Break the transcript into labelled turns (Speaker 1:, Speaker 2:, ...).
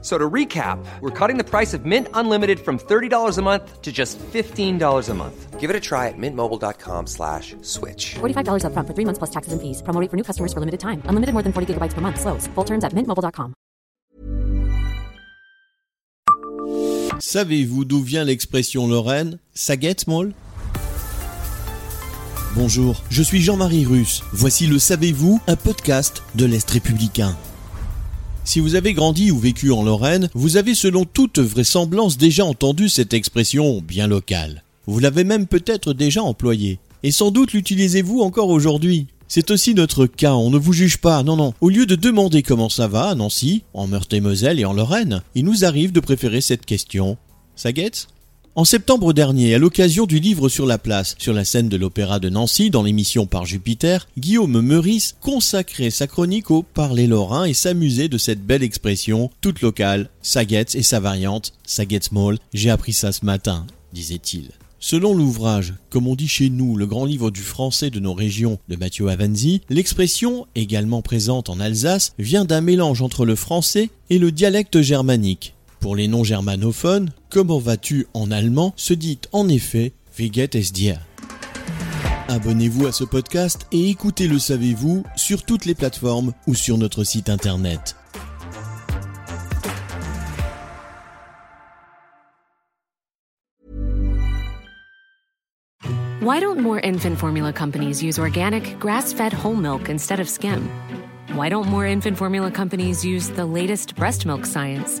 Speaker 1: So to recap, we're cutting the price of Mint Unlimited from $30 a month to just $15 a month.
Speaker 2: Give it a try at mintmobile.com slash switch.
Speaker 3: $45 upfront for three months plus taxes and fees. Promo rate for new customers for limited time. Unlimited more than 40 gigabytes per month. Slows. Full terms at mintmobile.com.
Speaker 4: Savez-vous d'où vient l'expression lorraine? Saguette, molle Bonjour, je suis Jean-Marie Russe. Voici le Savez-vous, un podcast de l'Est républicain. Si vous avez grandi ou vécu en Lorraine, vous avez selon toute vraisemblance déjà entendu cette expression bien locale. Vous l'avez même peut-être déjà employée. Et sans doute l'utilisez-vous encore aujourd'hui. C'est aussi notre cas, on ne vous juge pas, non non. Au lieu de demander comment ça va Nancy, en Meurthe-et-Moselle et en Lorraine, il nous arrive de préférer cette question. Ça guette en septembre dernier, à l'occasion du livre sur la place, sur la scène de l'Opéra de Nancy, dans l'émission Par Jupiter, Guillaume Meurice consacrait sa chronique au parler lorrain et s'amusait de cette belle expression, toute locale, Saguette et sa variante, Saguette Small. J'ai appris ça ce matin, disait-il. Selon l'ouvrage, comme on dit chez nous, le grand livre du français de nos régions de Mathieu Avanzi, l'expression, également présente en Alsace, vient d'un mélange entre le français et le dialecte germanique. Pour les non-germanophones, comment vas-tu en allemand se dit en effet Wie geht Abonnez-vous à ce podcast et écoutez Le Savez-vous sur toutes les plateformes ou sur notre site internet.
Speaker 5: Why don't more infant formula companies use organic, grass fed whole milk instead of skim? Why don't more infant formula companies use the latest breast milk science?